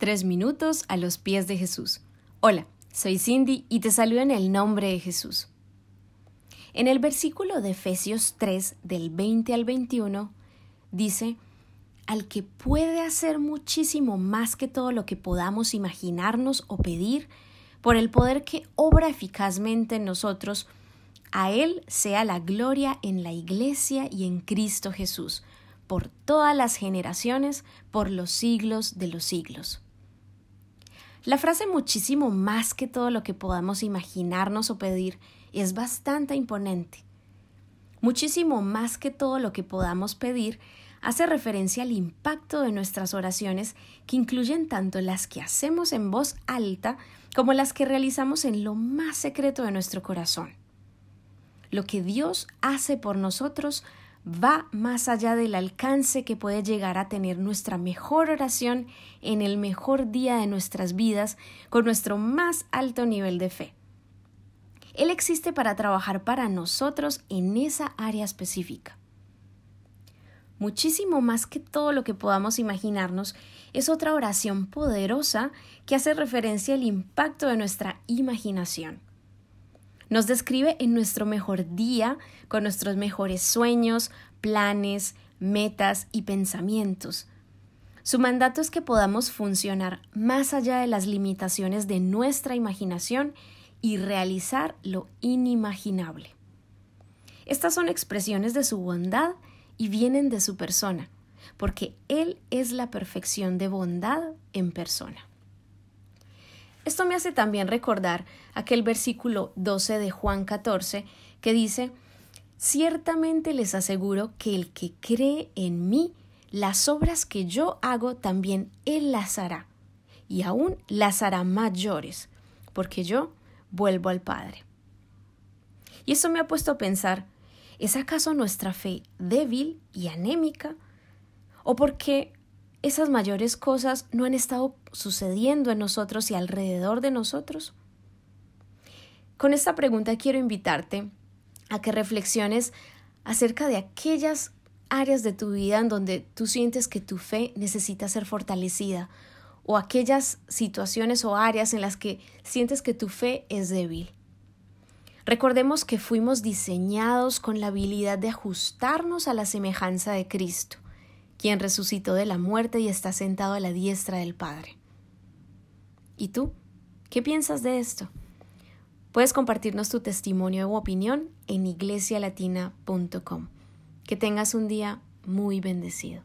Tres minutos a los pies de Jesús. Hola, soy Cindy y te saludo en el nombre de Jesús. En el versículo de Efesios 3 del 20 al 21 dice, al que puede hacer muchísimo más que todo lo que podamos imaginarnos o pedir, por el poder que obra eficazmente en nosotros, a Él sea la gloria en la Iglesia y en Cristo Jesús, por todas las generaciones, por los siglos de los siglos. La frase muchísimo más que todo lo que podamos imaginarnos o pedir es bastante imponente. Muchísimo más que todo lo que podamos pedir hace referencia al impacto de nuestras oraciones que incluyen tanto las que hacemos en voz alta como las que realizamos en lo más secreto de nuestro corazón. Lo que Dios hace por nosotros va más allá del alcance que puede llegar a tener nuestra mejor oración en el mejor día de nuestras vidas con nuestro más alto nivel de fe. Él existe para trabajar para nosotros en esa área específica. Muchísimo más que todo lo que podamos imaginarnos, es otra oración poderosa que hace referencia al impacto de nuestra imaginación. Nos describe en nuestro mejor día, con nuestros mejores sueños, planes, metas y pensamientos. Su mandato es que podamos funcionar más allá de las limitaciones de nuestra imaginación y realizar lo inimaginable. Estas son expresiones de su bondad y vienen de su persona, porque Él es la perfección de bondad en persona. Esto me hace también recordar aquel versículo 12 de Juan 14 que dice, Ciertamente les aseguro que el que cree en mí, las obras que yo hago también él las hará, y aún las hará mayores, porque yo vuelvo al Padre. Y eso me ha puesto a pensar, ¿es acaso nuestra fe débil y anémica? ¿O porque esas mayores cosas no han estado sucediendo en nosotros y alrededor de nosotros? Con esta pregunta quiero invitarte a que reflexiones acerca de aquellas áreas de tu vida en donde tú sientes que tu fe necesita ser fortalecida o aquellas situaciones o áreas en las que sientes que tu fe es débil. Recordemos que fuimos diseñados con la habilidad de ajustarnos a la semejanza de Cristo quien resucitó de la muerte y está sentado a la diestra del Padre. ¿Y tú? ¿Qué piensas de esto? Puedes compartirnos tu testimonio u opinión en iglesialatina.com. Que tengas un día muy bendecido.